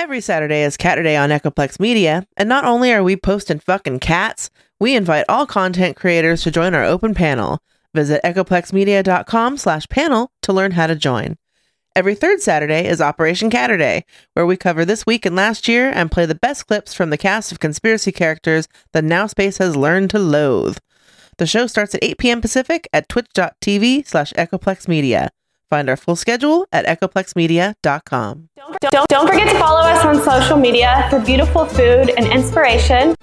Every Saturday is Catterday on Echoplex Media, and not only are we posting fucking cats, we invite all content creators to join our open panel. Visit echoplexmedia.com slash panel to learn how to join. Every third Saturday is Operation Catterday, where we cover this week and last year and play the best clips from the cast of conspiracy characters that Now Space has learned to loathe. The show starts at 8 p.m. Pacific at twitch.tv slash echoplexmedia. Find our full schedule at echoplexmedia.com. Don't, don't, don't forget to follow us on social media for beautiful food and inspiration.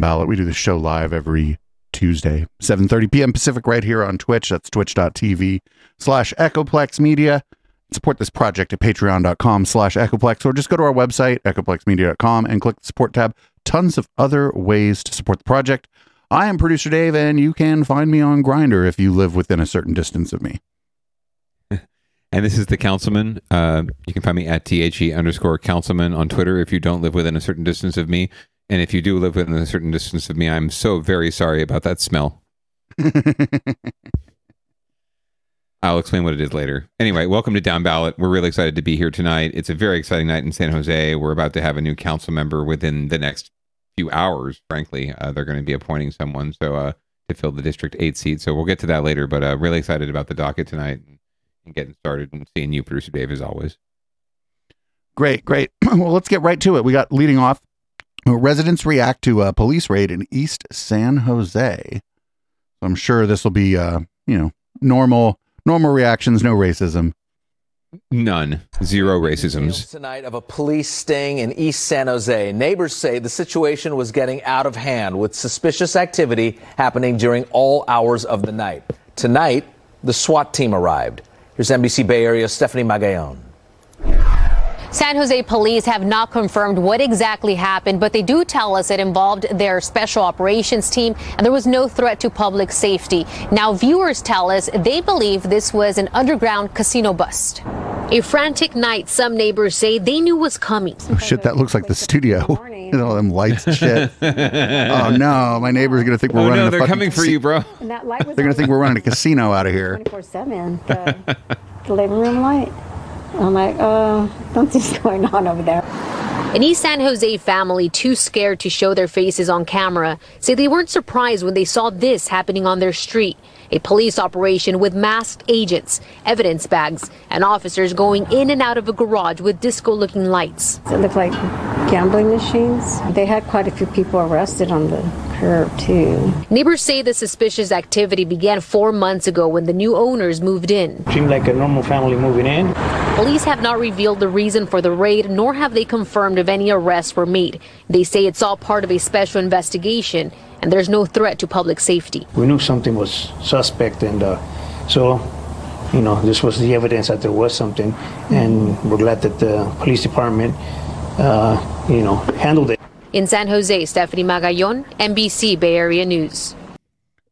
Ballot. We do the show live every Tuesday, 7.30 p.m. Pacific right here on Twitch. That's twitch.tv slash Echoplex Media. Support this project at patreon.com slash Echoplex or just go to our website, echoplexmedia.com, and click the support tab. Tons of other ways to support the project. I am producer Dave, and you can find me on Grindr if you live within a certain distance of me. And this is the councilman. Uh, you can find me at the underscore councilman on Twitter. If you don't live within a certain distance of me, and if you do live within a certain distance of me, I'm so very sorry about that smell. I'll explain what it is later. Anyway, welcome to Down Ballot. We're really excited to be here tonight. It's a very exciting night in San Jose. We're about to have a new council member within the next few hours. Frankly, uh, they're going to be appointing someone so uh, to fill the district eight seat. So we'll get to that later. But uh, really excited about the docket tonight and getting started and seeing you, producer Dave, as always. Great, great. well, let's get right to it. We got leading off. Residents react to a police raid in East San Jose. I'm sure this will be, uh, you know, normal, normal reactions. No racism. None, zero racisms. Tonight of a police sting in East San Jose. Neighbors say the situation was getting out of hand with suspicious activity happening during all hours of the night. Tonight, the SWAT team arrived. Here's NBC Bay Area Stephanie Magallon. San Jose police have not confirmed what exactly happened, but they do tell us it involved their special operations team and there was no threat to public safety. Now, viewers tell us they believe this was an underground casino bust. A frantic night, some neighbors say they knew was coming. Oh shit, that looks like the studio. you know, them lights and shit. oh no, my neighbor's gonna think we're Oh running. no, a they're fucking coming for you, bro. And that light was They're gonna think we're running a casino out of here. 24 7, the, the living room light. I'm like, uh, something's going on over there. An East San Jose family, too scared to show their faces on camera, say they weren't surprised when they saw this happening on their street. A police operation with masked agents, evidence bags, and officers going in and out of a garage with disco looking lights. It looked like gambling machines. They had quite a few people arrested on the curb, too. Neighbors say the suspicious activity began four months ago when the new owners moved in. Seemed like a normal family moving in. Police have not revealed the reason for the raid, nor have they confirmed if any arrests were made. They say it's all part of a special investigation, and there's no threat to public safety. We knew something was suspect, and uh, so, you know, this was the evidence that there was something, and we're glad that the police department, uh, you know, handled it. In San Jose, Stephanie Magallon, NBC Bay Area News.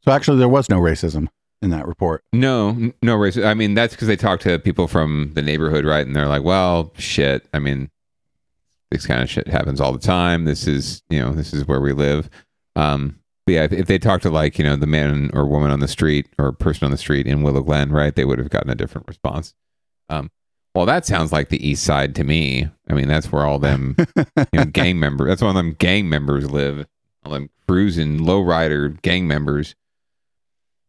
So actually, there was no racism in that report. No, no racism. I mean, that's because they talked to people from the neighborhood, right? And they're like, well, shit. I mean, this kind of shit happens all the time. This is, you know, this is where we live. Um, but yeah, if, if they talked to like, you know, the man or woman on the street or person on the street in Willow Glen, right, they would have gotten a different response. Um, well, that sounds like the East Side to me. I mean, that's where all them you know, gang members. That's where all them gang members live. All them cruising lowrider gang members.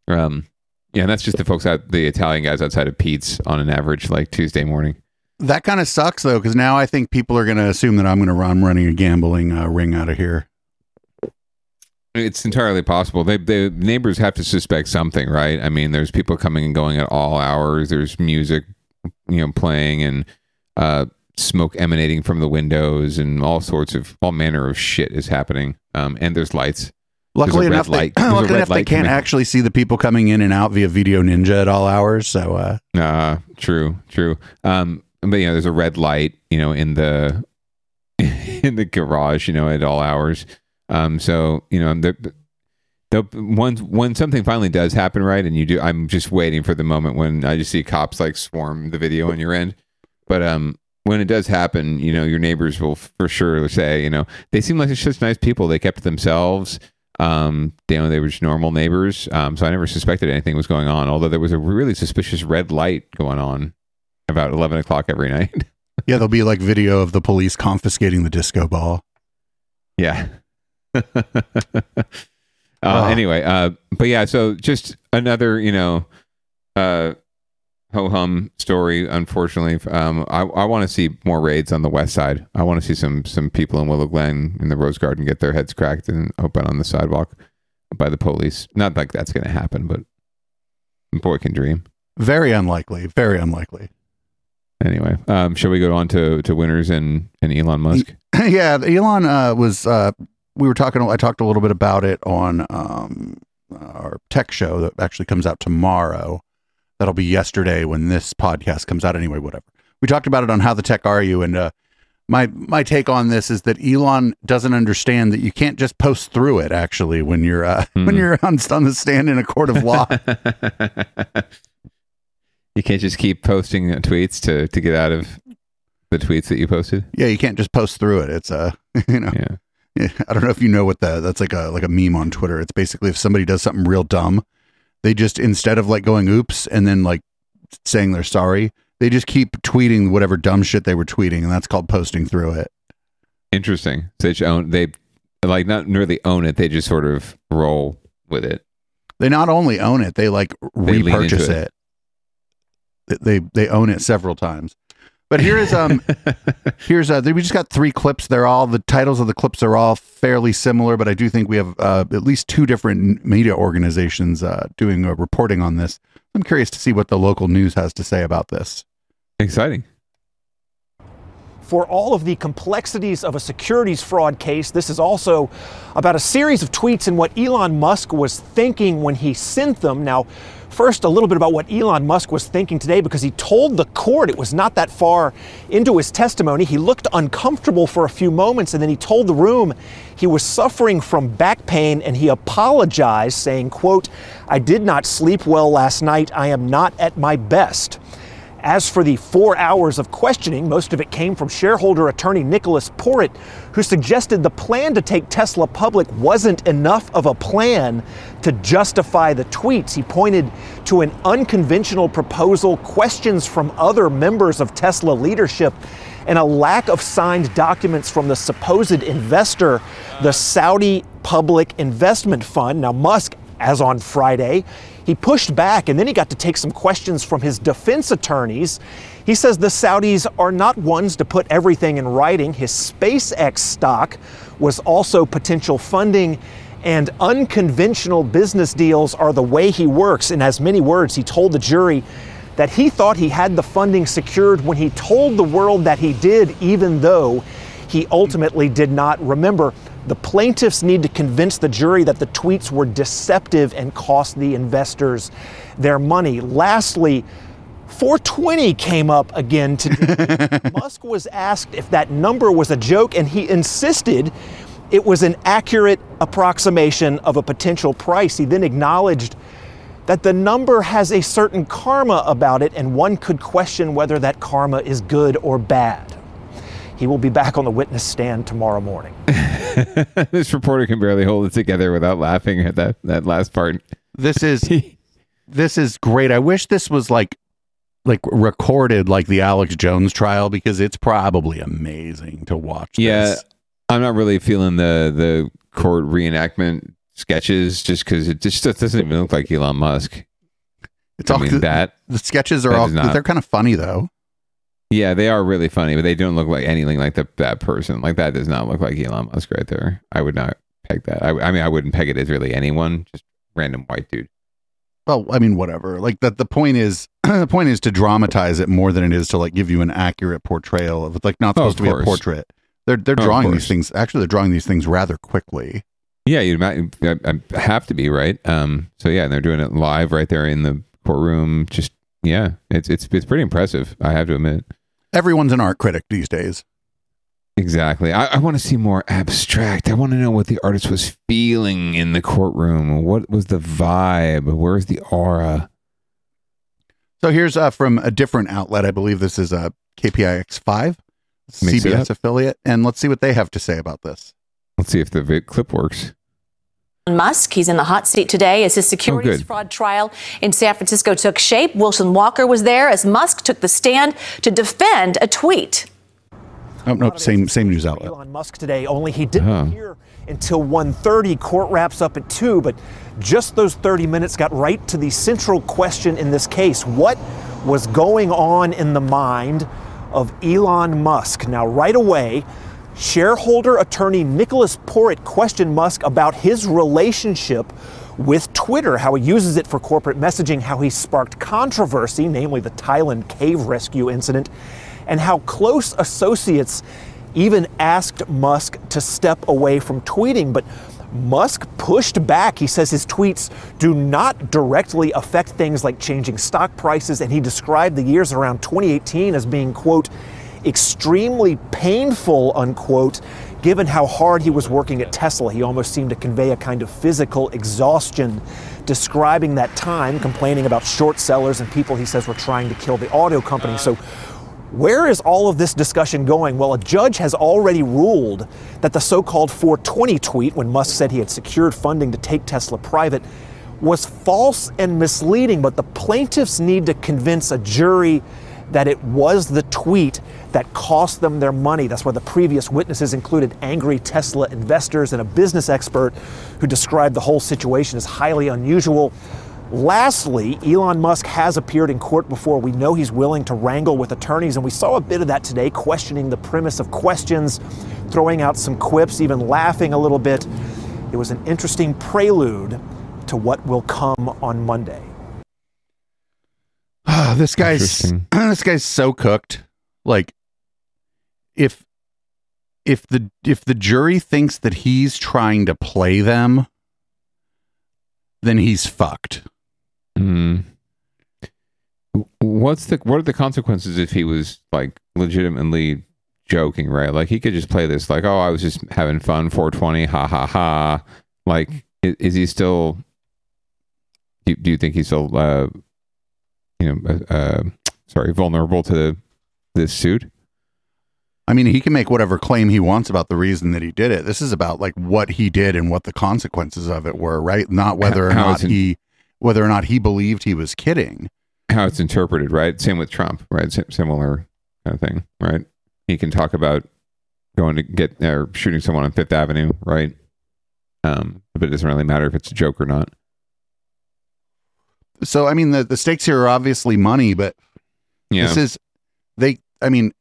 Um, yeah, and that's just the folks out, the Italian guys outside of Pete's on an average like Tuesday morning. That kind of sucks though, because now I think people are gonna assume that I'm gonna run running a gambling uh, ring out of here. It's entirely possible. They, the neighbors have to suspect something, right? I mean, there's people coming and going at all hours. There's music, you know, playing and uh, smoke emanating from the windows, and all sorts of all manner of shit is happening. Um, and there's lights. Luckily There's a red enough, they, luckily enough, they can't actually see the people coming in and out via Video Ninja at all hours. So uh, Uh, true, true. Um, but you know, there's a red light, you know, in the in the garage, you know, at all hours. Um, so you know, the, the when when something finally does happen, right, and you do, I'm just waiting for the moment when I just see cops like swarm the video on your end. But um, when it does happen, you know, your neighbors will for sure say, you know, they seem like just nice people. They kept themselves. Um, you know, they were just normal neighbors. Um, so I never suspected anything was going on. Although there was a really suspicious red light going on about eleven o'clock every night. yeah, there'll be like video of the police confiscating the disco ball. Yeah. Uh, Oh. Anyway, uh, but yeah, so just another, you know, uh, ho hum story. Unfortunately, um, I, I want to see more raids on the west side. I want to see some some people in Willow Glen in the Rose Garden get their heads cracked and open on the sidewalk by the police. Not like that's going to happen, but boy can dream. Very unlikely. Very unlikely. Anyway, um, shall we go on to to winners and and Elon Musk? yeah, Elon uh, was. Uh, we were talking. I talked a little bit about it on um, our tech show that actually comes out tomorrow. That'll be yesterday when this podcast comes out. Anyway, whatever. We talked about it on how the tech are you, and uh, my my take on this is that Elon doesn't understand that you can't just post through it. Actually, when you're uh, when Hmm. you're on, on the stand in a court of law, you can't just keep posting tweets to to get out of the tweets that you posted. yeah, you can't just post through it. It's uh, you know, Yeah. I don't know if you know what that that's like a like a meme on Twitter. It's basically if somebody does something real dumb, they just instead of like going oops and then like saying they're sorry, they just keep tweeting whatever dumb shit they were tweeting, and that's called posting through it. Interesting. So they own they like not really own it. They just sort of roll with it. They not only own it, they like They repurchase into it. They they own it several times. But here is um here's uh we just got three clips. They're all the titles of the clips are all fairly similar, but I do think we have uh, at least two different media organizations uh, doing uh, reporting on this. I'm curious to see what the local news has to say about this. Exciting. for all of the complexities of a securities fraud case. This is also about a series of tweets and what Elon Musk was thinking when he sent them. Now, first, a little bit about what Elon Musk was thinking today because he told the court it was not that far into his testimony. He looked uncomfortable for a few moments and then he told the room he was suffering from back pain and he apologized saying, quote, I did not sleep well last night. I am not at my best. As for the four hours of questioning, most of it came from shareholder attorney Nicholas Porritt, who suggested the plan to take Tesla public wasn't enough of a plan to justify the tweets. He pointed to an unconventional proposal, questions from other members of Tesla leadership, and a lack of signed documents from the supposed investor, the Saudi Public Investment Fund. Now, Musk, as on Friday, he pushed back and then he got to take some questions from his defense attorneys. He says the Saudis are not ones to put everything in writing. His SpaceX stock was also potential funding, and unconventional business deals are the way he works. In as many words, he told the jury that he thought he had the funding secured when he told the world that he did, even though he ultimately did not. Remember, the plaintiffs need to convince the jury that the tweets were deceptive and cost the investors their money. Lastly, 420 came up again today. Musk was asked if that number was a joke, and he insisted it was an accurate approximation of a potential price. He then acknowledged that the number has a certain karma about it, and one could question whether that karma is good or bad. He will be back on the witness stand tomorrow morning. this reporter can barely hold it together without laughing at that that last part. This is this is great. I wish this was like like recorded like the Alex Jones trial because it's probably amazing to watch. Yeah, this. I'm not really feeling the the court reenactment sketches just because it just doesn't even look like Elon Musk. It's I all mean, good. that the sketches are all not- they're kind of funny though. Yeah, they are really funny, but they don't look like anything like the, that person. Like that does not look like Elon Musk right there. I would not peg that. I, I mean, I wouldn't peg it as really anyone, just random white dude. Well, I mean, whatever. Like that. The point is, the point is to dramatize it more than it is to like give you an accurate portrayal of it's like not Oh, supposed of to be a portrait. They're they're Oh, drawing these things. Actually, they're drawing these things rather quickly. Yeah, you might I, I have to be right. Um, so yeah, and they're doing it live right there in the courtroom. Just yeah, it's it's it's pretty impressive. I have to admit. Everyone's an art critic these days. Exactly. I, I want to see more abstract. I want to know what the artist was feeling in the courtroom. What was the vibe? Where's the aura? So here's uh, from a different outlet. I believe this is uh, KPIX five, Mix CBS affiliate, and let's see what they have to say about this. Let's see if the clip works. Musk. He's in the hot seat today as his oh, securities Oh, fraud trial in San Francisco took shape. Wilson Walker was there as Musk took the stand to defend a tweet. Oh no, same same news outlet. Elon Musk today, only he didn't Oh. appear until 1.30. Court wraps up at 2, but just those 30 minutes got right to the central question in this case. What was going on in the mind of Elon Musk? Now, right away, shareholder attorney Nicholas Porritt questioned Musk about his relationship with Twitter, how he uses it for corporate messaging, how he sparked controversy, namely the Thailand cave rescue incident, and how close associates even asked Musk to step away from tweeting. But Musk pushed back. He says his tweets do not directly affect things like changing stock prices, and he described the years around 2018 as being, quote, extremely painful, unquote, given how hard he was working at Tesla. He almost seemed to convey a kind of physical exhaustion, describing that time, complaining about short sellers and people he says were trying to kill the auto company. So Where is all of this discussion going? Well, a judge has already ruled that the so called 420 tweet, when Musk said he had secured funding to take Tesla private, was false and misleading. But the plaintiffs need to convince a jury that it was the tweet that cost them their money. That's why the previous witnesses included angry Tesla investors and a business expert who described the whole situation as highly unusual. Lastly, Elon Musk has appeared in court before. We know he's willing to wrangle with attorneys, and we saw a bit of that today, questioning the premise of questions, throwing out some quips, even laughing a little bit. It was an interesting prelude to what will come on Monday. this guy's this guy's so cooked. Like if if the if the jury thinks that he's trying to play them, then he's fucked. Hmm. What's the what are the consequences if he was like legitimately joking, right? Like he could just play this like, oh, I was just having fun, 420, ha ha ha. Like, is, is he still? Do, do you think he's still, uh, you know, uh, uh, sorry, vulnerable to this suit? I mean, he can make whatever claim he wants about the reason that he did it. This is about like what he did and what the consequences of it were, right? Not whether or How not in- he whether or not he believed he was kidding. How it's interpreted, right? Same with Trump, right? Sim- similar kind of thing, right? He can talk about going to get or shooting someone on Fifth Avenue, right? Um, but it doesn't really matter if it's a joke or not. So I mean the the stakes here are obviously money, but Yeah. this is they I mean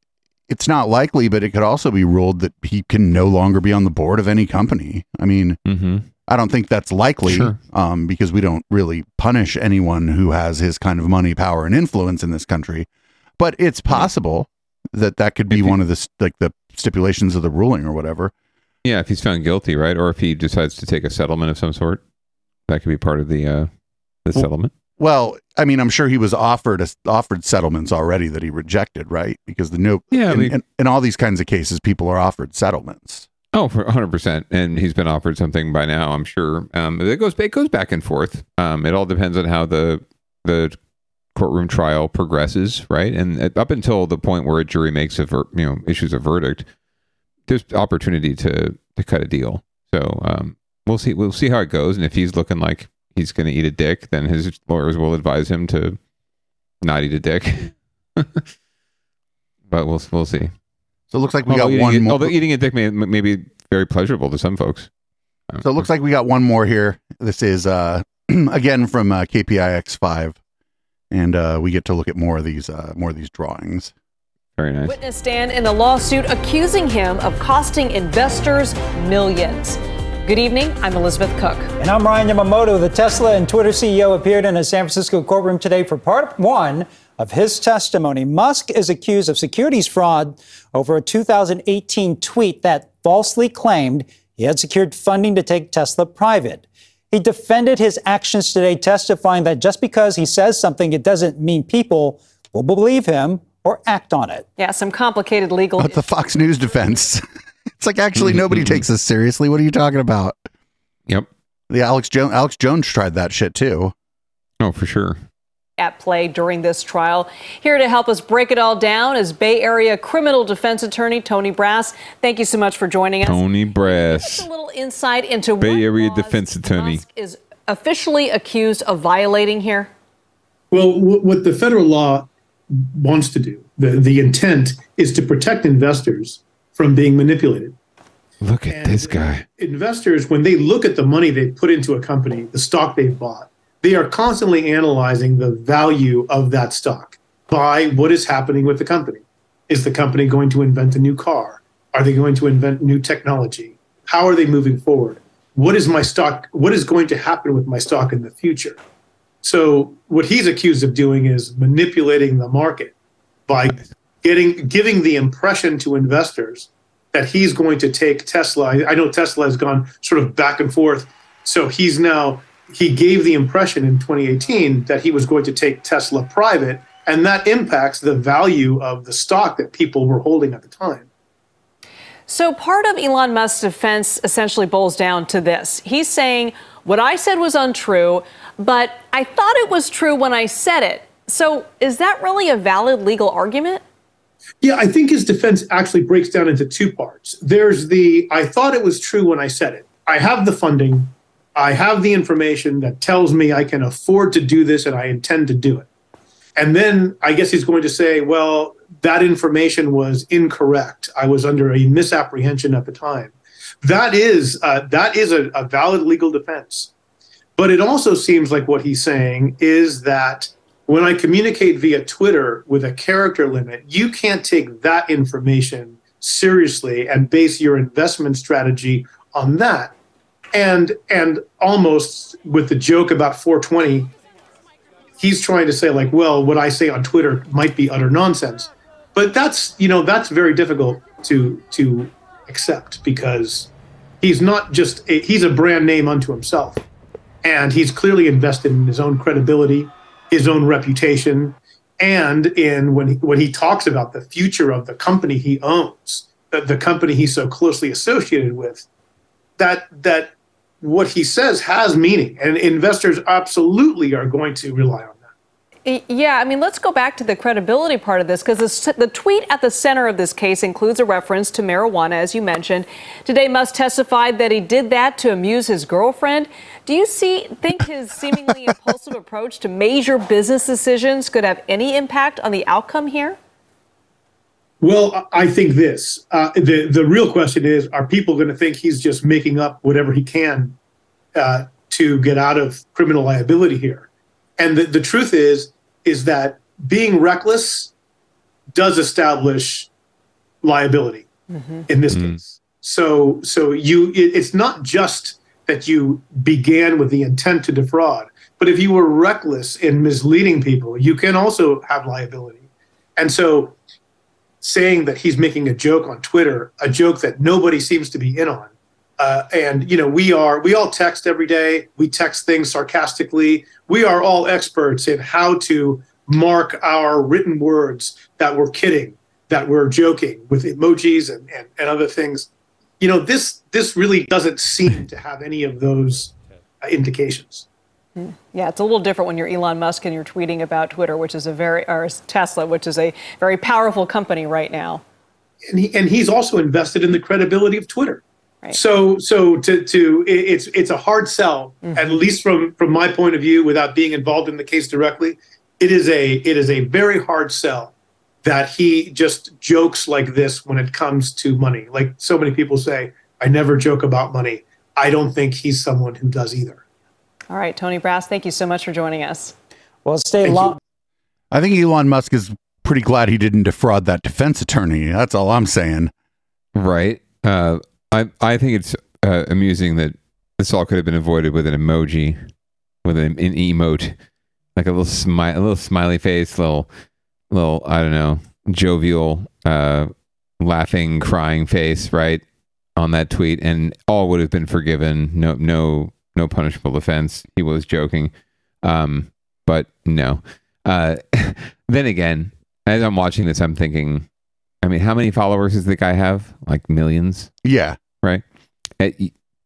it's not likely, but it could also be ruled that he can no longer be on the board of any company. I mean, Mm-hmm. I don't think that's likely Sure. um, because we don't really punish anyone who has his kind of money, power, and influence in this country. But it's possible that that could be one of the like the stipulations of the ruling or whatever. Yeah, if he's found guilty, right, or if he decides to take a settlement of some sort, that could be part of the uh, the settlement. Well, I mean, I'm sure he was offered a, offered settlements already that he rejected, right? Because the new Yeah, I in, mean- in, in all these kinds of cases, people are offered settlements. Oh, for 100 percent, and he's been offered something by now. I'm sure. Um, it goes it goes back and forth. Um, it all depends on how the the courtroom trial progresses, right? And up until the point where a jury makes a ver- you know issues a verdict, there's opportunity to to cut a deal. So um, we'll see we'll see how it goes, and if he's looking like he's going to eat a dick, then his lawyers will advise him to not eat a dick. but we'll we'll see. So it looks like we Although got one it- more. Although eating a dick may, may be very pleasurable to some folks. So it looks like we got one more here. This is uh again from uh, KPIX five, and uh, we get to look at more of these uh, more of these drawings. Very nice. Witness stand in the lawsuit accusing him of costing investors millions. Good evening. I'm Elizabeth Cook. And I'm Ryan Yamamoto. The Tesla and Twitter CEO appeared in a San Francisco courtroom today for part one of his testimony. Musk is accused of securities fraud over a 2018 tweet that falsely claimed he had secured funding to take Tesla private. He defended his actions today, testifying that just because he says something, it doesn't mean people will believe him or act on it. Yeah, some complicated legal. But the Fox News defense, it's like actually nobody takes this seriously. What are you talking about? Yep. The Alex Jones Alex Jones tried that shit too. Oh, for sure. at play during this trial. Here to help us break it all down is Bay Area criminal defense attorney Tony Brass. Thank you so much for joining us. Tony Brass, A little insight into Bay what Area defense attorney. is officially accused of violating here. Well, w- what the federal law wants to do, the, the intent is to protect investors from being manipulated. Look at this guy. Investors, when they look at the money they put into a company, the stock they've bought, they are constantly analyzing the value of that stock by what is happening with the company. Is the company going to invent a new car? Are they going to invent new technology? How are they moving forward? What is my stock? What is going to happen with my stock in the future? So what he's accused of doing is manipulating the market by getting giving the impression to investors that he's going to take Tesla. I I know Tesla has gone sort of back and forth. So he's now he gave the impression in 2018 that he was going to take Tesla private and that impacts the value of the stock that people were holding at the time. So part of Elon Musk's defense essentially boils down to this. He's saying, what I said was untrue, but I thought it was true when I said it. So is that really a valid legal argument? Yeah, I think his defense actually breaks down into two parts. There's the I thought it was true when I said it. I have the funding, I have the information that tells me I can afford to do this and I intend to do it. And then I guess he's going to say, well, that information was incorrect. I was under a misapprehension at the time. That is uh, that is a, a valid legal defense. But it also seems like what he's saying is that when I communicate via Twitter with a character limit, you can't take that information seriously and base your investment strategy on that. And and almost with the joke about 420, he's trying to say like, well, what I say on Twitter might be utter nonsense. But that's you know that's very difficult to to accept because he's not just a, he's a brand name unto himself, and he's clearly invested in his own credibility, his own reputation, and in when he, when he talks about the future of the company he owns, the, the company he's so closely associated with, that that what he says has meaning, and investors absolutely are going to rely on. That. Yeah, I mean, let's go back to the credibility part of this because the, the, tweet at the center of this case includes a reference to marijuana, as you mentioned. Today, Musk testified that he did that to amuse his girlfriend. Do you see think his seemingly impulsive approach to major business decisions could have any impact on the outcome here? Well, I think this. Uh, the the real question is: Are people going to think he's just making up whatever he can uh, to get out of criminal liability here? And the, the truth is, is that being reckless does establish liability mm-hmm. in this mm. case. So, so you, it, it's not just that you began with the intent to defraud, but if you were reckless in misleading people, you can also have liability. And so, saying that he's making a joke on Twitter, a joke that nobody seems to be in on, uh, and you know we are we all text every day. We text things sarcastically. We are all experts in how to mark our written words that we're kidding that we're joking with emojis and, and, and other things you know this this really doesn't seem to have any of those uh, indications yeah, it's a little different when you're Elon Musk and you're tweeting about Twitter, which is a very, or Tesla, which is a very powerful company right now. And, he, and he's also invested in the credibility of Twitter. Right. So so to to it's it's a hard sell mm-hmm. at least from from my point of view without being involved in the case directly. It is a it is a very hard sell that he just jokes like this when it comes to money. Like so many people say, I never joke about money. I don't think he's someone who does either. All right, Tony Brass, thank you so much for joining us. Well, stay long. I think Elon Musk is pretty glad he didn't defraud that defense attorney. That's all I'm saying. Right. Uh, I I think it's uh, amusing that this all could have been avoided with an emoji, with an, an emote, like a little smile, a little smiley face, little little I don't know, jovial, uh, laughing, crying face, right on that tweet, and all would have been forgiven. No no no punishable offense. He was joking, um, but no. Uh, then again, as I'm watching this, I'm thinking, I mean, how many followers does the guy have? Like millions? Yeah right? At,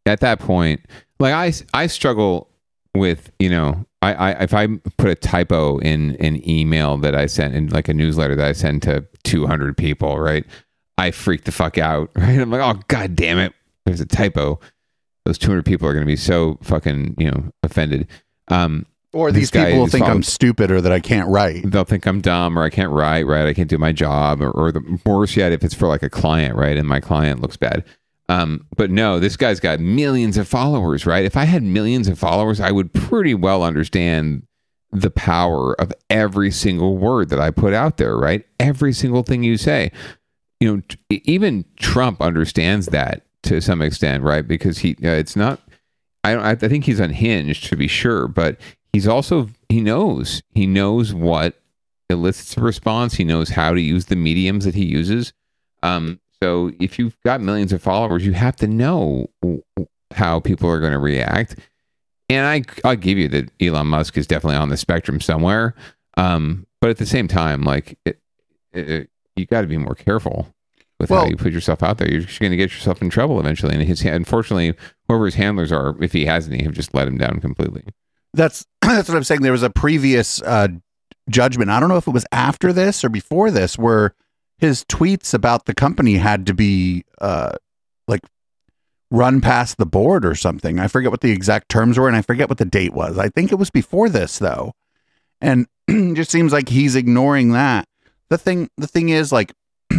at that point, like I, I struggle with, you know, I, I, if I put a typo in an email that I sent in like a newsletter that I send to 200 people, right? I freak the fuck out, right? I'm like, oh, God damn it. There's a typo. Those 200 people are going to be so fucking, you know, offended. Um, or these people will think I'm stupid or that I can't write. They'll think I'm dumb or I can't write, right? I can't do my job. Or, or the worse yet, if it's for like a client, right? And my client looks bad. Um, but no, this guy's got millions of followers, right? If I had millions of followers, I would pretty well understand the power of every single word that I put out there, right? Every single thing you say. You know, t- even Trump understands that to some extent, right? Because he, uh, it's not. I don't. I think he's unhinged to be sure, but he's also he knows he knows what elicits a response. He knows how to use the mediums that he uses. Um, so if you've got millions of followers, you have to know how people are going to react. And I, I'll give you that Elon Musk is definitely on the spectrum somewhere. Um, but at the same time, like it, it, you got to be more careful with well, how you put yourself out there. You're just going to get yourself in trouble eventually. And his, unfortunately, whoever his handlers are, if he has any, have just let him down completely. That's that's what I'm saying. There was a previous uh, judgment. I don't know if it was after this or before this, where his tweets about the company had to be uh like run past the board or something. I forget what the exact terms were and I forget what the date was. I think it was before this though. And it just seems like he's ignoring that. The thing the thing is like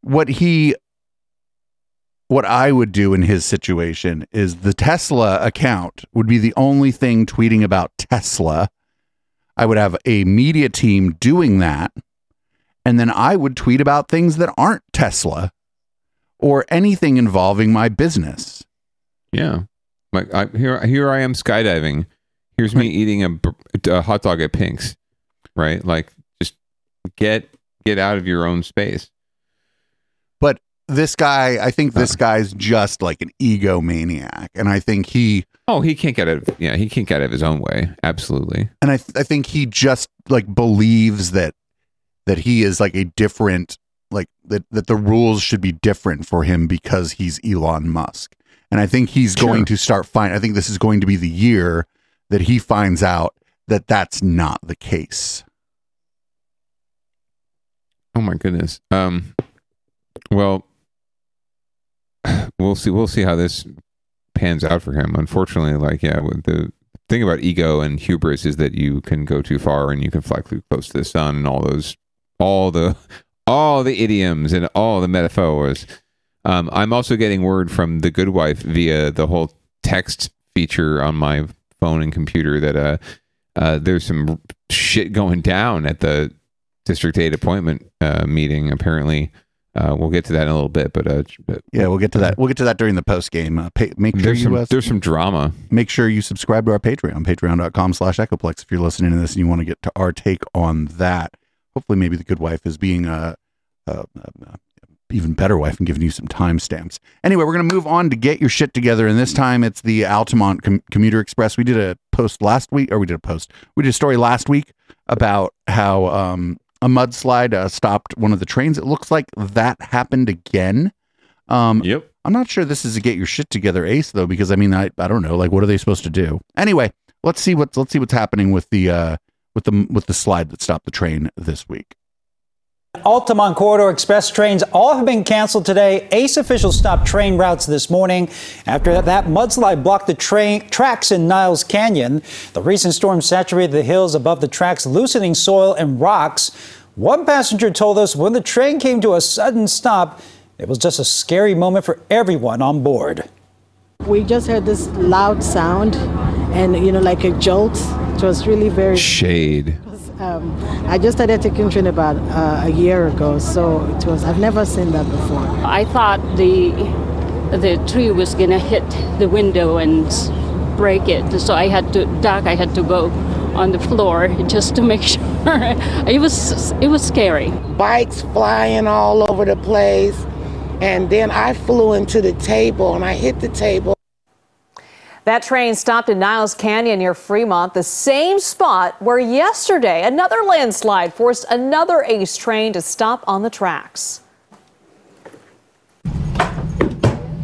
what he what I would do in his situation is the Tesla account would be the only thing tweeting about Tesla. I would have a media team doing that. And then I would tweet about things that aren't Tesla or anything involving my business. Yeah. Like I, here, here I am skydiving. Here's me eating a hot dog at Pink's. Right. Like just get, get out of your own space. But this guy, I think uh. this guy's just like an egomaniac. And I think he, Oh, he can't get out of, yeah, he can't get out of his own way. Absolutely. and I, th- I think he just like believes that that he is like a different like that that the rules should be different for him because he's Elon Musk. And I think he's going to start find I think this is going to be the year that he finds out that that's not the case. Oh my goodness. Um, well, we'll see. We'll see how this pans out for him. Unfortunately, like yeah, the thing about ego and hubris is that you can go too far and you can fly too close to the sun and all those, all the, all the idioms and all the metaphors. Um, I'm also getting word from the good wife via the whole text feature on my phone and computer that uh, uh, there's some shit going down at the district eight appointment uh, meeting. Apparently, uh, we'll get to that in a little bit. But, uh, but Yeah, we'll get to that. We'll get to that during the post game. Uh, pay, make sure there's you some uh, there's some drama. make sure you subscribe to our Patreon, patreon.com slash echoplex if you're listening to this and you want to get to our take on that. Hopefully maybe the good wife is being a, a, a, even better wife and giving you some timestamps. Anyway, we're going to move on to get your shit together. And this time it's the Altamont Com- Commuter Express. We did a post last week, or we did a post. We did a story last week about how um, a mudslide uh, stopped one of the trains. It looks like that happened again. Um, yep. I'm not sure this is a get your shit together ace though, because I mean, I, I don't know, like what are they supposed to do? Anyway, let's see what's let's see what's happening with the uh, with the with the slide that stopped the train this week. Altamont Corridor Express trains all have been canceled today. ACE officials stopped train routes this morning after that mudslide blocked the train tracks in Niles Canyon. The recent storm saturated the hills above the tracks, loosening soil and rocks. One passenger told us when the train came to a sudden stop, it was just a scary moment for everyone on board. We just heard this loud sound and, you know, like a jolt. It was really very. Shade. Um, I just started taking train about uh, a year ago, so it was. I've never seen that before. I thought the the tree was gonna hit the window and break it, so I had to duck. I had to go on the floor just to make sure. it was it was scary. Bikes flying all over the place, and then I flew into the table and I hit the table. That train stopped in Niles Canyon near Fremont, the same spot where yesterday another landslide forced another ACE train to stop on the tracks.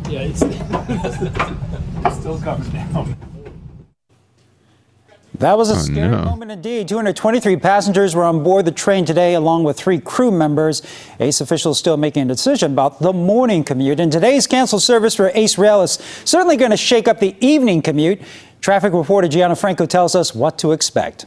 Yeah, it's, it still comes down. That was a Oh, scary no. moment indeed. 223 passengers were on board the train today, along with three crew members. ACE officials still making a decision about the morning commute. And today's canceled service for ACE Rail is certainly going to shake up the evening commute. Traffic reporter Gianna Franco tells us what to expect.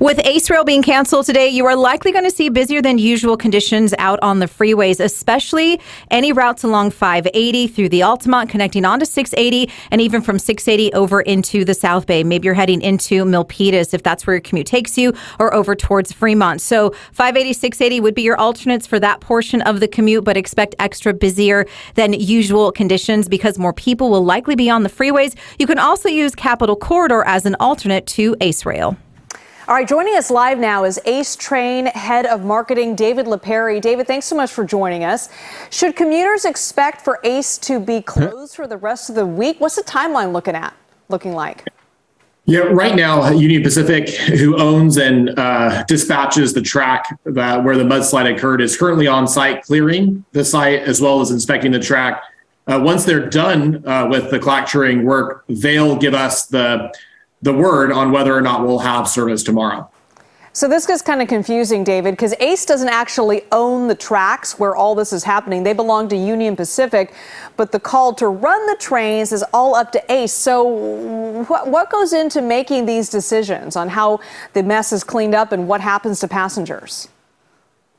With Ace Rail being canceled today, you are likely going to see busier than usual conditions out on the freeways, especially any routes along 580 through the Altamont, connecting onto 680, and even from 680 over into the South Bay. Maybe you're heading into Milpitas if that's where your commute takes you, or over towards Fremont. So 580, 680 would be your alternates for that portion of the commute, but expect extra busier than usual conditions because more people will likely be on the freeways. You can also use Capitol Corridor as an alternate to Ace Rail. All right, joining us live now is Ace Train Head of Marketing, David LePerry. David, thanks so much for joining us. Should commuters expect for Ace to be closed for the rest of the week? What's the timeline looking at? Looking like? Yeah, right now, Union Pacific, who owns and uh, dispatches the track that, where the mudslide occurred, is currently on site clearing the site as well as inspecting the track. Uh, once they're done uh, with the clacturing work, they'll give us the the word on whether or not we'll have service tomorrow. So this gets kind of confusing, David, because Ace doesn't actually own the tracks where all this is happening. They belong to Union Pacific, but the call to run the trains is all up to Ace. So wh- what goes into making these decisions on how the mess is cleaned up and what happens to passengers?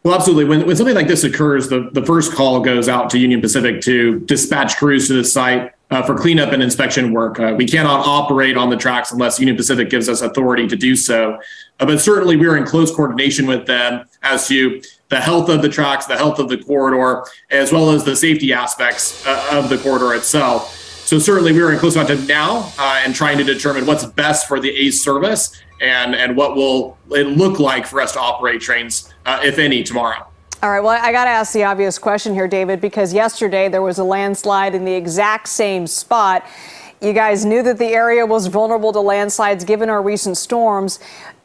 Well, absolutely. When, when something like this occurs, the, the first call goes out to Union Pacific to dispatch crews to the site uh, for cleanup and inspection work. Uh, we cannot operate on the tracks unless Union Pacific gives us authority to do so. Uh, but certainly, we're in close coordination with them as to the health of the tracks, the health of the corridor, as well as the safety aspects uh, of the corridor itself. So certainly, we are in close contact now uh, and trying to determine what's best for the ACE service and and what will it look like for us to operate trains, uh, if any, tomorrow. All right, well, I got to ask the obvious question here, David, because yesterday there was a landslide in the exact same spot. You guys knew that the area was vulnerable to landslides given our recent storms.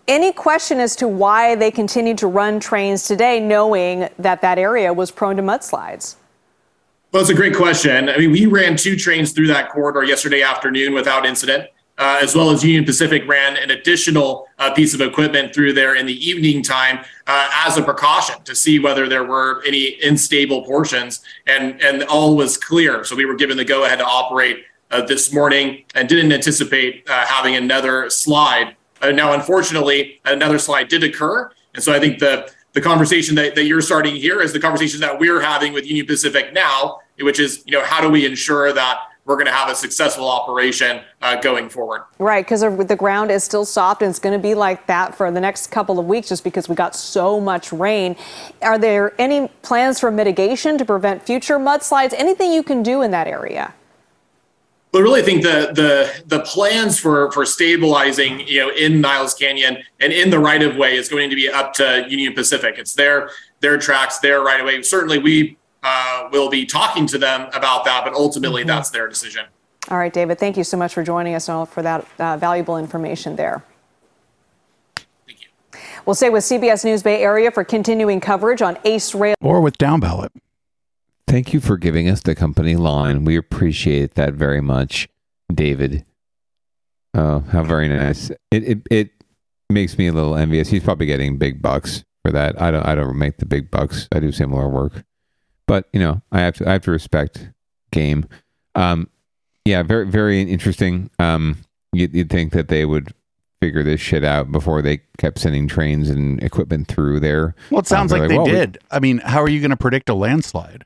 Any question as to why they continued to run trains today, knowing that that area was prone to mudslides? Well, it's a great question. I mean, we ran two trains through that corridor yesterday afternoon without incident uh, as well as Union Pacific ran an additional uh, piece of equipment through there in the evening time uh, as a precaution to see whether there were any unstable portions, and and all was clear. So we were given the go ahead to operate uh, this morning, and didn't anticipate uh, having another slide. Uh, now, unfortunately, another slide did occur, and so I think the the conversation that, that you're starting here is the conversation that we're having with Union Pacific now, which is you know how do we ensure that we're going to have a successful operation uh, going forward. Right, because the ground is still soft and it's going to be like that for the next couple of weeks just because we got so much rain. Are there any plans for mitigation to prevent future mudslides? Anything you can do in that area? But really, I think the the the plans for for stabilizing, you know, in Niles Canyon and in the right of way is going to be up to Union Pacific. It's their their tracks, their right of way. Certainly, we uh, will be talking to them about that, but ultimately mm-hmm. that's their decision. All right, David, thank you so much for joining us and for that uh, valuable information there. Thank you. We'll stay with CBS News Bay Area for continuing coverage on Ace Rail. Or with Down Ballot. Thank you for giving us the company line. We appreciate that very much, David. Oh, how very nice. It, it it makes me a little envious. He's probably getting big bucks for that. I don't I don't make the big bucks. I do similar work. But you know, I have to I have to respect game. Um, yeah, very very interesting. Um, you'd, you'd think that they would figure this shit out before they kept sending trains and equipment through there. Well, it sounds um, like, like, they well, did. We, I mean, how are you going to predict a landslide?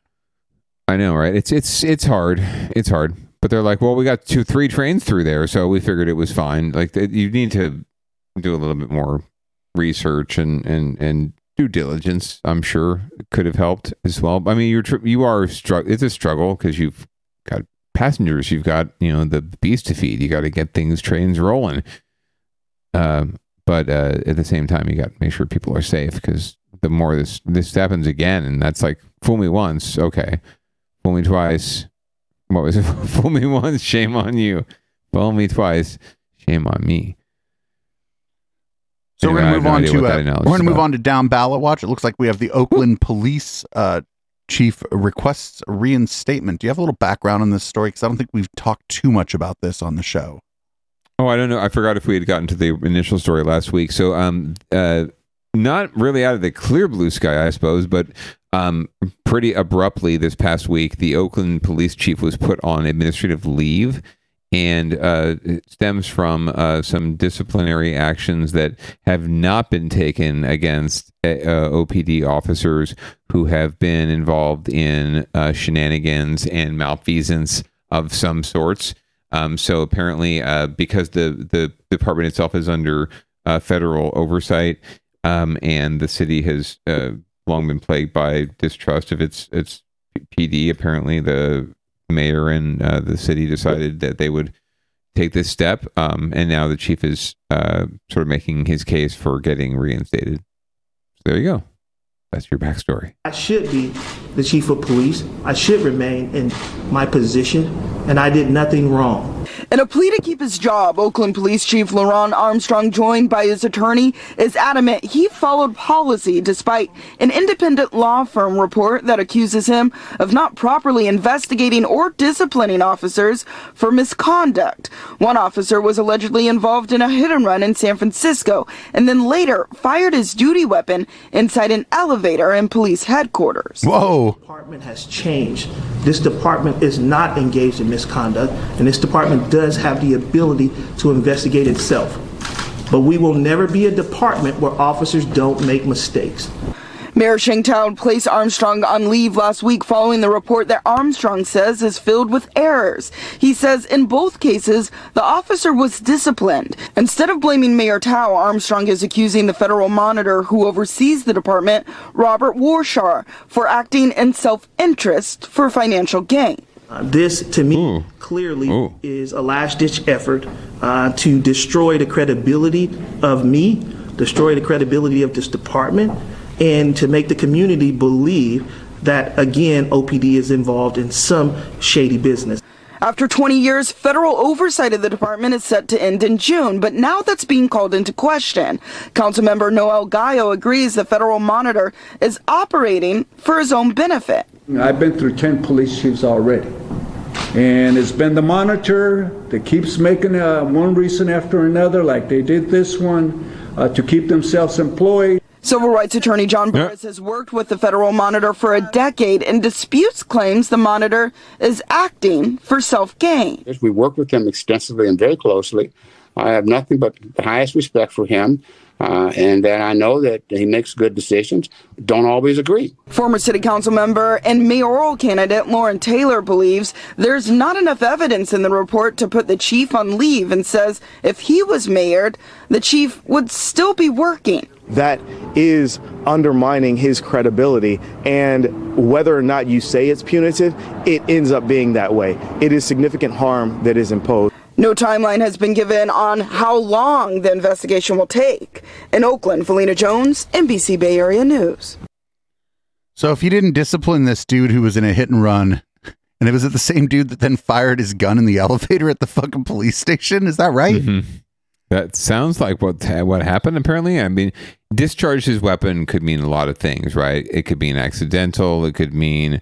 I know, right? It's it's it's hard. It's hard. But they're like, well, we got two, three trains through there, so we figured it was fine. Like, you need to do a little bit more research and and and due diligence, I'm sure, could have helped as well. I mean, you're tr- you are struggle. It's a struggle because you've got passengers, you've got you know the beast to feed. You got to get things trains rolling. Um, but uh, at the same time, you got to make sure people are safe because the more this this happens again, and that's like fool me once, okay, fool me twice. What was it? fool me once, shame on you. Fool me twice, shame on me. So we're gonna move no on to uh, we're gonna move on to down ballot watch. It looks like we have the Oakland police uh, chief requests reinstatement. Do you have a little background on this story? Because I don't think we've talked too much about this on the show. Oh, I don't know. I forgot if we had gotten to the initial story last week. So, um, uh, not really out of the clear blue sky, I suppose, but um, pretty abruptly this past week, the Oakland police chief was put on administrative leave and uh, it stems from uh, some disciplinary actions that have not been taken against uh, OPD officers who have been involved in uh, shenanigans and malfeasance of some sorts. Um, so apparently, uh, because the the department itself is under uh, federal oversight, um, and the city has long been plagued by distrust of its its PD. Apparently, the mayor and uh, the city decided that they would take this step, um, and now the chief is uh, sort of making his case for getting reinstated. So there you go. That's your backstory. I should be the chief of police. I should remain in my position, and I did nothing wrong. In a plea to keep his job, Oakland Police Chief LeRonne Armstrong, joined by his attorney, is adamant he followed policy despite an independent law firm report that accuses him of not properly investigating or disciplining officers for misconduct. One officer was allegedly involved in a hit and run in San Francisco and then later fired his duty weapon inside an elevator in police headquarters. Whoa. department has changed. This department is not engaged in misconduct, and this department does have the ability to investigate itself. But we will never be a department where officers don't make mistakes. Mayor Sheng Thao placed Armstrong on leave last week following the report that Armstrong says is filled with errors. He says in both cases, the officer was disciplined. Instead of blaming Mayor Thao, Armstrong is accusing the federal monitor who oversees the department, Robert Warshaw, for acting in self-interest for financial gain. Uh, this, to me, clearly is a last ditch effort uh, to destroy the credibility of me, destroy the credibility of this department, and to make the community believe that, again, OPD is involved in some shady business. After 20 years, federal oversight of the department is set to end in June, but now that's being called into question. Councilmember Noel Gallo agrees the federal monitor is operating for his own benefit. I've been through 10 police chiefs already. And it's been the monitor that keeps making uh, one reason after another, like they did this one, uh, to keep themselves employed. Civil rights attorney John Burris has worked with the federal monitor for a decade and disputes claims the monitor is acting for self gain. We work with them extensively and very closely. I have nothing but the highest respect for him, uh, and that I know that he makes good decisions. Don't always agree. Former city council member and mayoral candidate Loren Taylor believes there's not enough evidence in the report to put the chief on leave and says if he was mayored, the chief would still be working. that is undermining his credibility. And whether or not you say it's punitive, it ends up being that way. It is significant harm that is imposed. No timeline has been given on how long the investigation will take. In Oakland, Felina Jones, NBC Bay Area News. So if you didn't discipline this dude who was in a hit and run, and it was the same dude that then fired his gun in the elevator at the fucking police station, is that right? Mm-hmm. That sounds like what what happened. Apparently, I mean, discharge his weapon could mean a lot of things, right? It could mean accidental. It could mean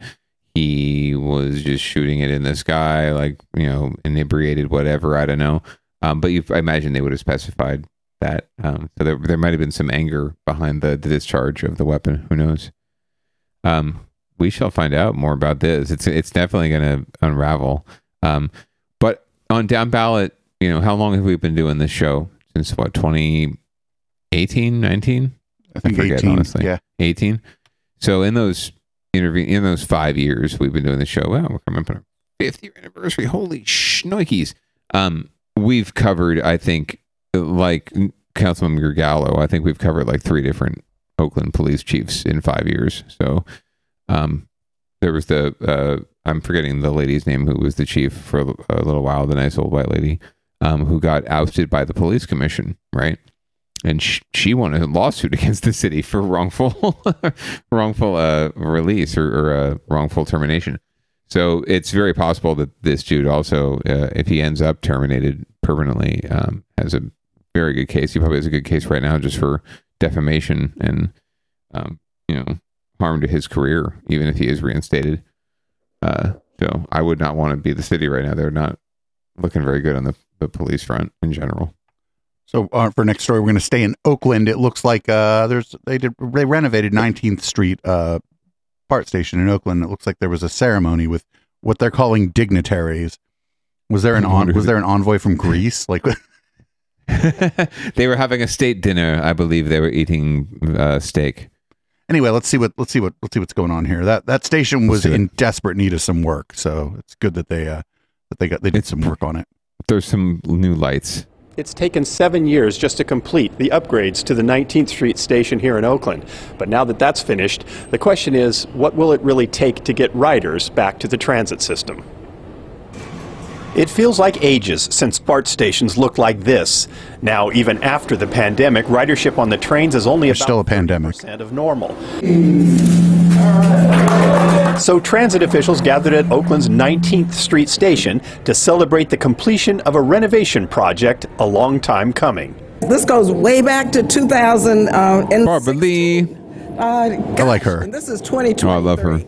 he was just shooting it in the sky, like you know, inebriated, whatever. I don't know. Um, but you, I imagine they would have specified that. Um, so there, there might have been some anger behind the, the discharge of the weapon. Who knows? Um, we shall find out more about this. It's it's definitely going to unravel. Um, but on down ballot, you know, how long have we been doing this show? Since what, 2018, 19? I think 18, yeah. 18. So in those intervene in those five years we've been doing the show, wow, we're coming up on our anniversary. Holy shnikes. Um, we've covered, I think, like Councilman Gallo, I think we've covered like three different Oakland police chiefs in five years. So um, there was the uh, I'm forgetting the lady's name who was the chief for a little while, the nice old white lady um, who got ousted by the police commission, right? And sh- she won a lawsuit against the city for wrongful wrongful uh, release or, or uh, wrongful termination. So it's very possible that this dude also, uh, if he ends up terminated permanently, um, has a very good case. He probably has a good case right now just for defamation and um, you know harm to his career, even if he is reinstated. Uh, so I would not want to be the city right now. They're not looking very good on the, the police front in general. So uh, for next story, we're going to stay in Oakland. It looks like uh, there's they did they renovated 19th Street uh, BART station in Oakland. It looks like there was a ceremony with what they're calling dignitaries. Was there an on, was there an envoy from Greece? Like they were having a state dinner. I believe they were eating uh, steak. anyway, let's see what let's see what let's see what's going on here. That that station was in desperate need of some work, so it's good that they uh that they got they did some work on it. There's some new lights. It's taken seven years just to complete the upgrades to the 19th Street station here in Oakland. But now that that's finished, the question is what will it really take to get riders back to the transit system? It feels like ages since BART stations looked like this. Now, even after the pandemic, ridership on the trains is only There's about still a pandemic. percent of normal. So transit officials gathered at Oakland's 19th Street station to celebrate the completion of a renovation project a long time coming. This goes way back to 2000. Uh, Barbara Lee. Uh, I like her. and this is 2020. Oh, I love her.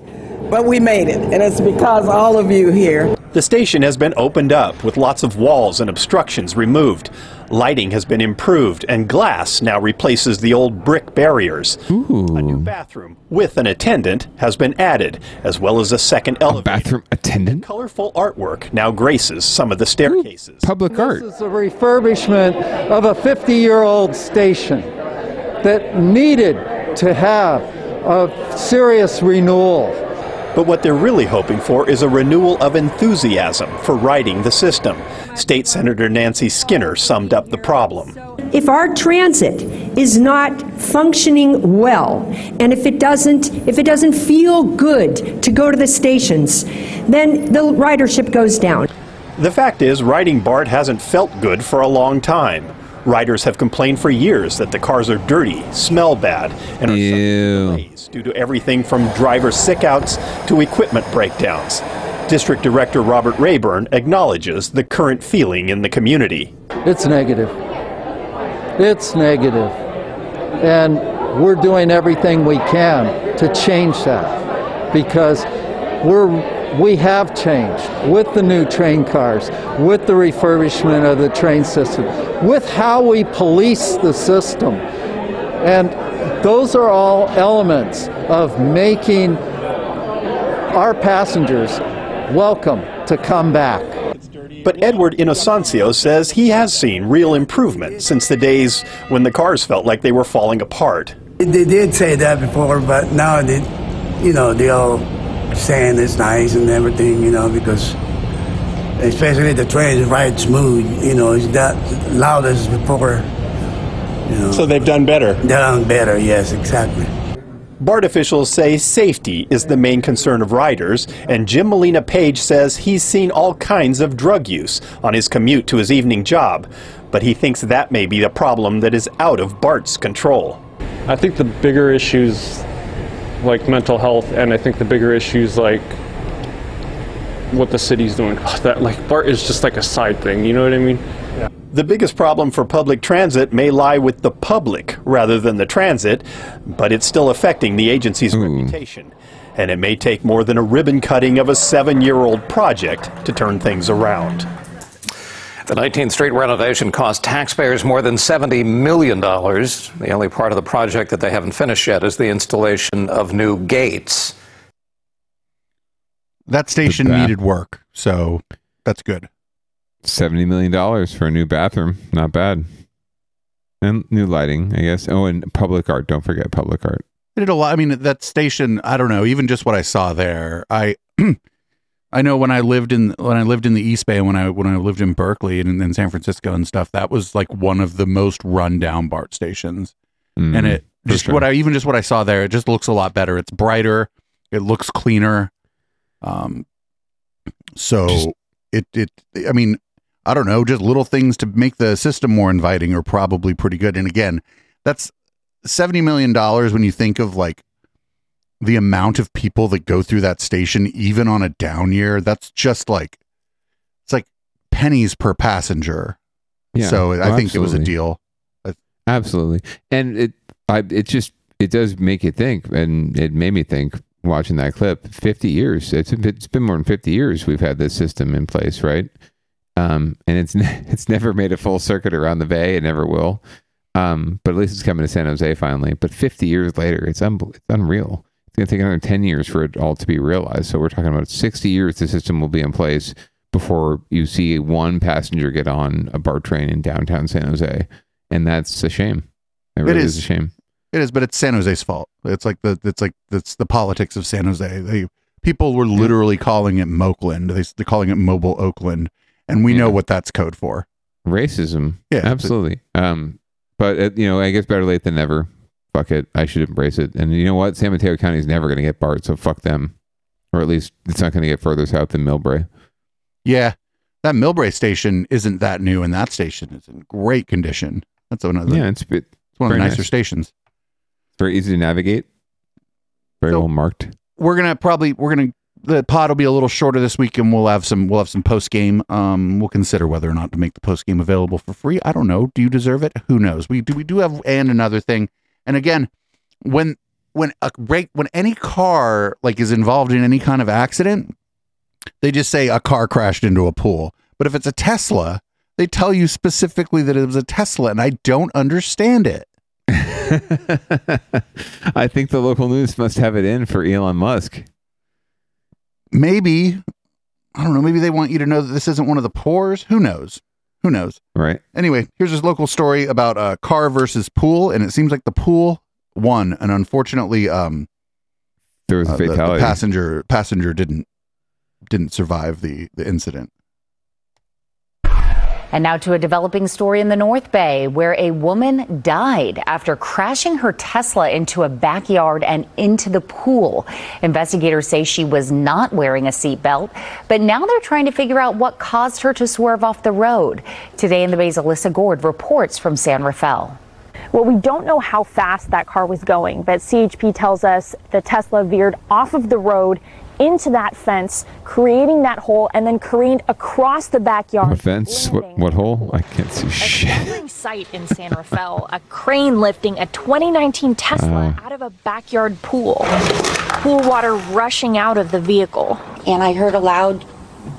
But we made it, and it's because all of you here. The station has been opened up with lots of walls and obstructions removed. Lighting has been improved, and glass now replaces the old brick barriers. Ooh. A new bathroom with an attendant has been added, as well as a second elevator. A bathroom attendant? Colorful artwork now graces some of the staircases. Public art. This is a refurbishment of a 50 year old station that needed to have a serious renewal. But what they're really hoping for is a renewal of enthusiasm for riding the system. State Senator Nancy Skinner summed up the problem. If our transit is not functioning well, and if it doesn't, if it doesn't feel good to go to the stations, then the ridership goes down. The fact is, riding BART hasn't felt good for a long time. Riders have complained for years that the cars are dirty, smell bad, and are subject delays due to everything from driver sickouts to equipment breakdowns. District Director Robert Raburn acknowledges the current feeling in the community. It's negative. It's negative. And we're doing everything we can to change that because we're we have changed with the new train cars, with the refurbishment of the train system, with how we police the system. And those are all elements of making our passengers welcome to come back. But Edward Inocencio says he has seen real improvement since the days when the cars felt like they were falling apart. They did say that before, but now they, you know, they all saying it's nice and everything, you know, because especially the train is right smooth, you know, it's not loud as before. You know. So they've done better. Done better, yes, exactly. BART officials say safety is the main concern of riders, and Jim Molina Page says he's seen all kinds of drug use on his commute to his evening job, but he thinks that may be a problem that is out of BART's control. I think the bigger issues like mental health, and I think the bigger issues like what the city's doing. That like BART is just like a side thing. You know what I mean? The biggest problem for public transit may lie with the public rather than the transit, but it's still affecting the agency's hmm. reputation. And it may take more than a ribbon cutting of a seven year old project to turn things around. The 19th Street renovation cost taxpayers more than $70 million. The only part of the project that they haven't finished yet is the installation of new gates. That station needed work, so that's good. Seventy million dollars for a new bathroom, not bad, and new lighting, I guess. Oh, and public art. Don't forget public art. They did a lot. I mean, that station. I don't know. Even just what I saw there, I. I know when I lived in when I lived in the East Bay and when I when I lived in Berkeley and in San Francisco and stuff, that was like one of the most rundown BART stations. Mm, and it just sure. what I even just what I saw there, it just looks a lot better. It's brighter, it looks cleaner. Um so it it I mean, I don't know, just little things to make the system more inviting are probably pretty good. And again, that's 70 million dollars when you think of like the amount of people that go through that station even on a down year that's just like it's like pennies per passenger Yeah. so i Oh, think it was a deal Absolutely, and it I it just it does make you think, and it made me think watching that clip. Fifty years. It's it's been more than fifty years we've had this system in place, right? Um, and it's ne- it's never made a full circuit around the bay. It never will. Um, but at least it's coming to San Jose finally. But fifty years later, it's un- it's unreal. It's going to take another ten years for it all to be realized. So we're talking about sixty years. The system will be in place before you see one passenger get on a BART train in downtown San Jose, and that's a shame. It really is. is. a shame. it is but it's san jose's fault it's like the it's like it's the politics of san jose they people were literally calling it mokeland they, they're calling it mobile oakland and we know what that's code for racism. Yeah. absolutely. Um, but uh, you know, I guess better late than never. Fuck it, I should embrace it. And you know what? San Mateo County is never going to get BART, so fuck them. Or at least it's not going to get further south than Millbrae. yeah that millbrae station isn't that new and that station is in great condition that's one of the yeah, it's it's one of the nicer nice. stations Very easy to navigate. Very So- well marked. we're gonna probably we're gonna the pod will be a little shorter this week, and we'll have some we'll have some post game. Um, we'll consider whether or not to make the post game available for free. I don't know. Do you deserve it? Who knows? We do. We do have and another thing. And again, when when a break when any car like is involved in any kind of accident, they just say a car crashed into a pool. But if it's a Tesla, they tell you specifically that it was a Tesla, and I don't understand it. I think the local news must have it in for Elon Musk. Maybe I don't know. Maybe they want you to know that this isn't one of the pores. Who knows? Who knows? Right. Anyway, here's this local story about a car versus pool, and it seems like the pool won, and unfortunately, um, there was a uh, the- the passenger passenger didn't didn't survive the the incident. And now to a developing story in the North Bay where a woman died after crashing her Tesla into a backyard and into the pool. Investigators say she was not wearing a seatbelt, but now they're trying to figure out what caused her to swerve off the road. Today in the Bay's Alyssa Goard reports from San Rafael. Well, we don't know how fast that car was going, but CHP tells us the Tesla veered off of the road into that fence, creating that hole, and then careened across the backyard. What fence? What, what hole? I can't see shit. Staggering sight in San Rafael, a crane lifting a 2019 Tesla Oh. out of a backyard pool. Pool water rushing out of the vehicle. and I heard a loud,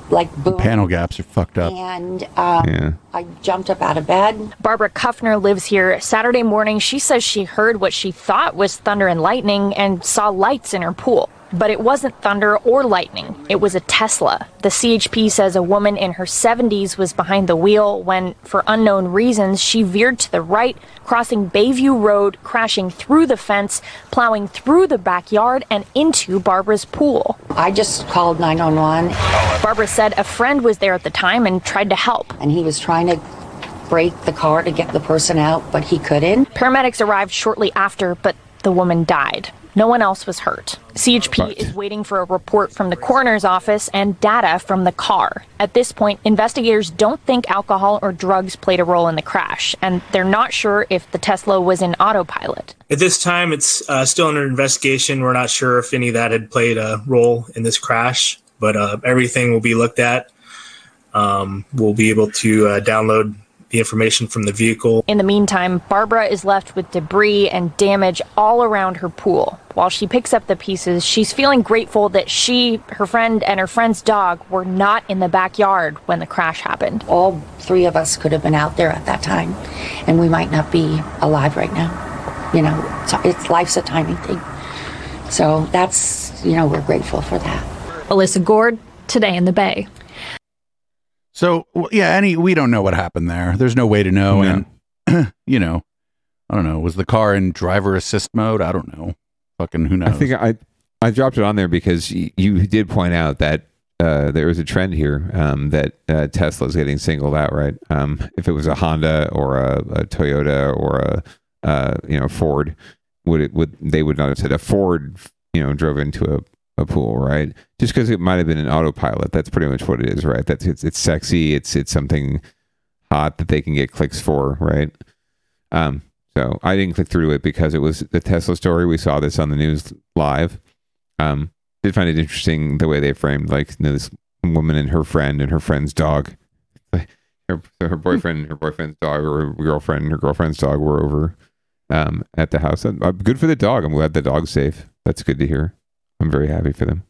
like boom, Panel gaps are fucked up. and um, Yeah. I jumped up out of bed. Barbara Kuffner lives here. Saturday morning, she says she heard what she thought was thunder and lightning and saw lights in her pool. But it wasn't thunder or lightning. It was a Tesla. The CHP says a woman in her 70s was behind the wheel when, for unknown reasons, she veered to the right, crossing Bayview Road, crashing through the fence, plowing through the backyard and into Barbara's pool. I just called 911. Barbara said a friend was there at the time and tried to help. And he was trying to brake the car to get the person out, but he couldn't. Paramedics arrived shortly after, but the woman died. No one else was hurt. CHP is waiting for a report from the coroner's office and data from the car. At this point, investigators don't think alcohol or drugs played a role in the crash, and they're not sure if the Tesla was in autopilot. At this time, it's uh, still under investigation. We're not sure if any of that had played a role in this crash, but uh, everything will be looked at. Um, we'll be able to uh, download the information from the vehicle. In the meantime, Barbara is left with debris and damage all around her pool. While she picks up the pieces, she's feeling grateful that she, her friend, and her friend's dog were not in the backyard when the crash happened. All three of us could have been out there at that time, and we might not be alive right now. You know, it's, it's life's a timing thing. So that's, you know, we're grateful for that. Alyssa Goard, today in the Bay. So yeah, any we don't know what happened there. There's no way to know, and you know, I don't know. Was the car in driver assist mode? I don't know. Fucking who knows? I think I I dropped it on there because y- you did point out that uh, there was a trend here um, that uh, Tesla's getting singled out. Right? Um, if it was a Honda or a, a Toyota or a uh, you know Ford, would it would they would not have said a Ford you know drove into a, a pool, right? Just because it might have been an autopilot. That's pretty much what it is, right? That's it's it's sexy. It's it's something hot that they can get clicks for, right? Um, so I didn't click through it because it was the Tesla story. We saw this on the news live. Um, did find it interesting the way they framed like you know, this woman and her friend and her friend's dog. Her, her boyfriend, her boyfriend's dog, or her girlfriend, and her girlfriend's dog were over um, at the house. Uh, good for the dog. I'm glad the dog's safe. That's good to hear. I'm very happy for them.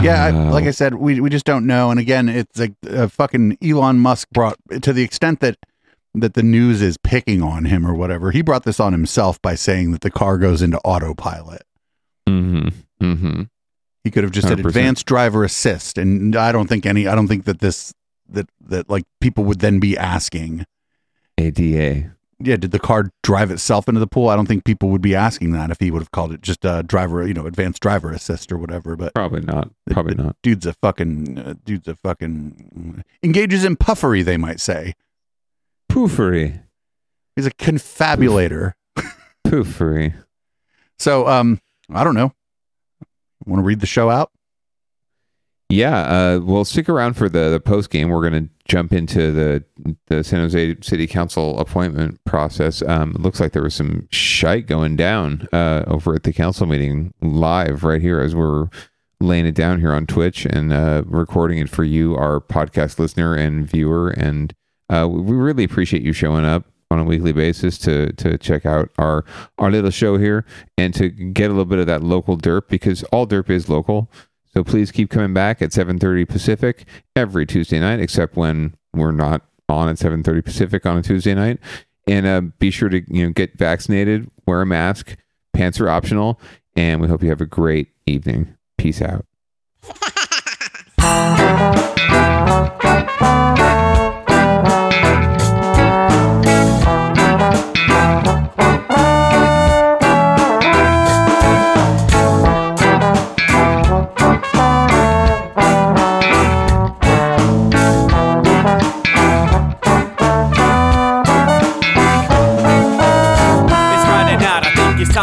Yeah, I, Uh, like I said, we we just don't know. And again, it's like uh, fucking Elon Musk brought to the extent that that the news is picking on him or whatever. He brought this on himself by saying that the car goes into autopilot. Mm-hmm. Mm-hmm. He could have just said 100%. advanced driver assist, and I don't think any. I don't think that this that that like people would then be asking ADA. Yeah, did the car drive itself into the pool? I don't think people would be asking that if he would have called it just uh, driver, you know, advanced driver assist or whatever. But probably not. Probably not. Dude's a fucking. Uh, dude's a fucking engages in puffery. They might say poofery. He's a confabulator. poofery. So, um, I don't know. Want to read the show out? Yeah, uh, well, stick around for the, the post game. We're going to jump into the the San Jose City Council appointment process. Um, it looks like there was some shite going down uh, over at the council meeting live right here as we're laying it down here on Twitch and uh, recording it for you, our podcast listener and viewer. And uh, we really appreciate you showing up on a weekly basis to to check out our our little show here and to get a little bit of that local derp because all derp is local. So please keep coming back at 7:30 Pacific every Tuesday night, except when we're not on at 7:30 Pacific on a Tuesday night. And uh, be sure to you know get vaccinated, wear a mask, pants are optional, and we hope you have a great evening. Peace out.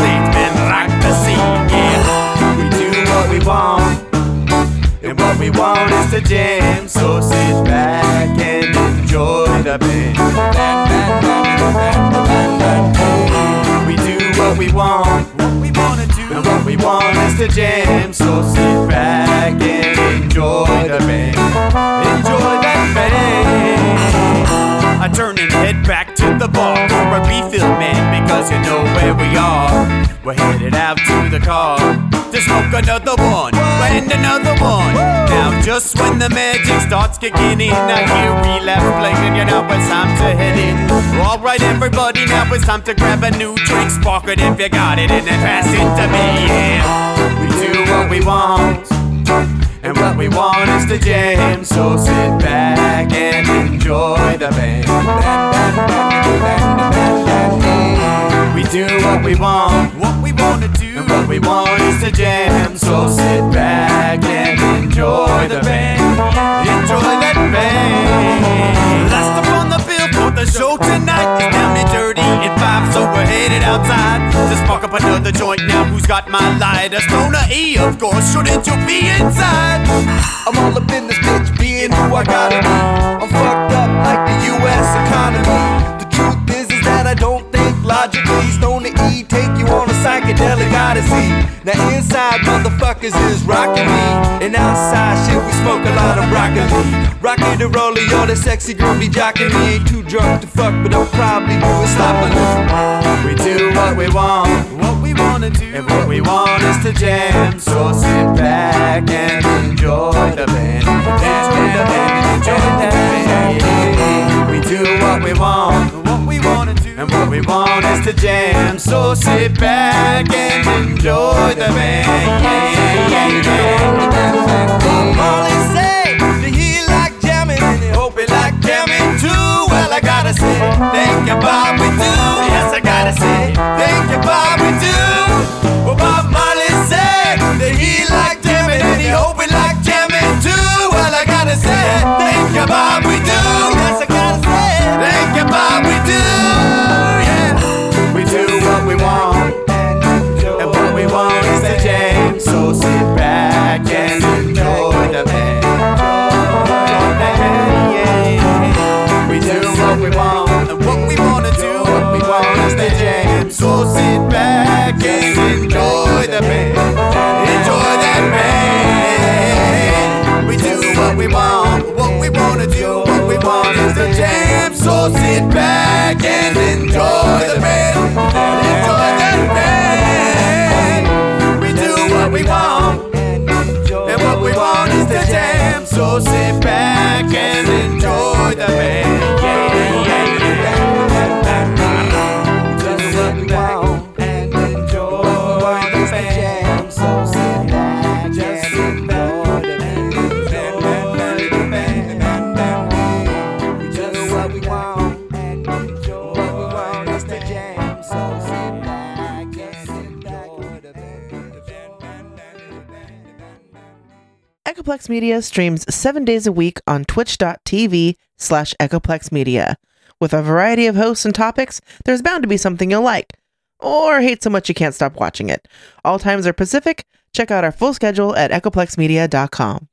man, rock the scene, yeah. We do what we want, and what we want is to jam. So sit back and enjoy the band. We do what we want, what we wanna do, and what we want is to jam. So sit back and enjoy the band. Enjoy that band. I turn and head back to the bar for a refill, man, because you know where we are. We're headed out to the car to smoke another one and another one. Now, just when the magic starts kicking in, I hear relapse playing, you know it's time to head in. Alright, everybody, now it's time to grab a new drink, spark it if you got it, and then pass it to me. Yeah, we do what we want. And what we want is to jam, so sit back and enjoy the band. We do what we want, what we wanna do, and what we want is to jam, so sit back and enjoy the band. Enjoy that band. On the the show tonight is down and dirty at five, so we're headed outside to spark up another joint. Now who's got my lighter? Stoner E, of course. Shouldn't you be inside? I'm all up in this bitch, being who I gotta be. I'm fucked up like the U.S. economy. The truth is, is that I don't logically. Stoner E take you on a psychedelic odyssey. Now inside motherfuckers is rocking me, and outside shit we smoke a lot of broccoli. Rocky the yo, that sexy girl be jocking me. Ain't too drunk to fuck, but I'll probably do it sloppily. We do what we want, what we wanna do, and what we want is to jam. So sit back and enjoy the band, enjoy the band, enjoy the band. We do what we want, what we wanna do, and what we want is to jam. So sit back and enjoy the band. Yeah, yeah, yeah. Molly say that he like jamming and he hope he like jamming too. Well, I gotta say, thank you, Bob, we do. Media streams seven days a week on twitch.tv slash Echoplex Media. With a variety of hosts and topics, there's bound to be something you'll like. Or hate so much you can't stop watching it. All times are Pacific. Check out our full schedule at echoplexmedia.com.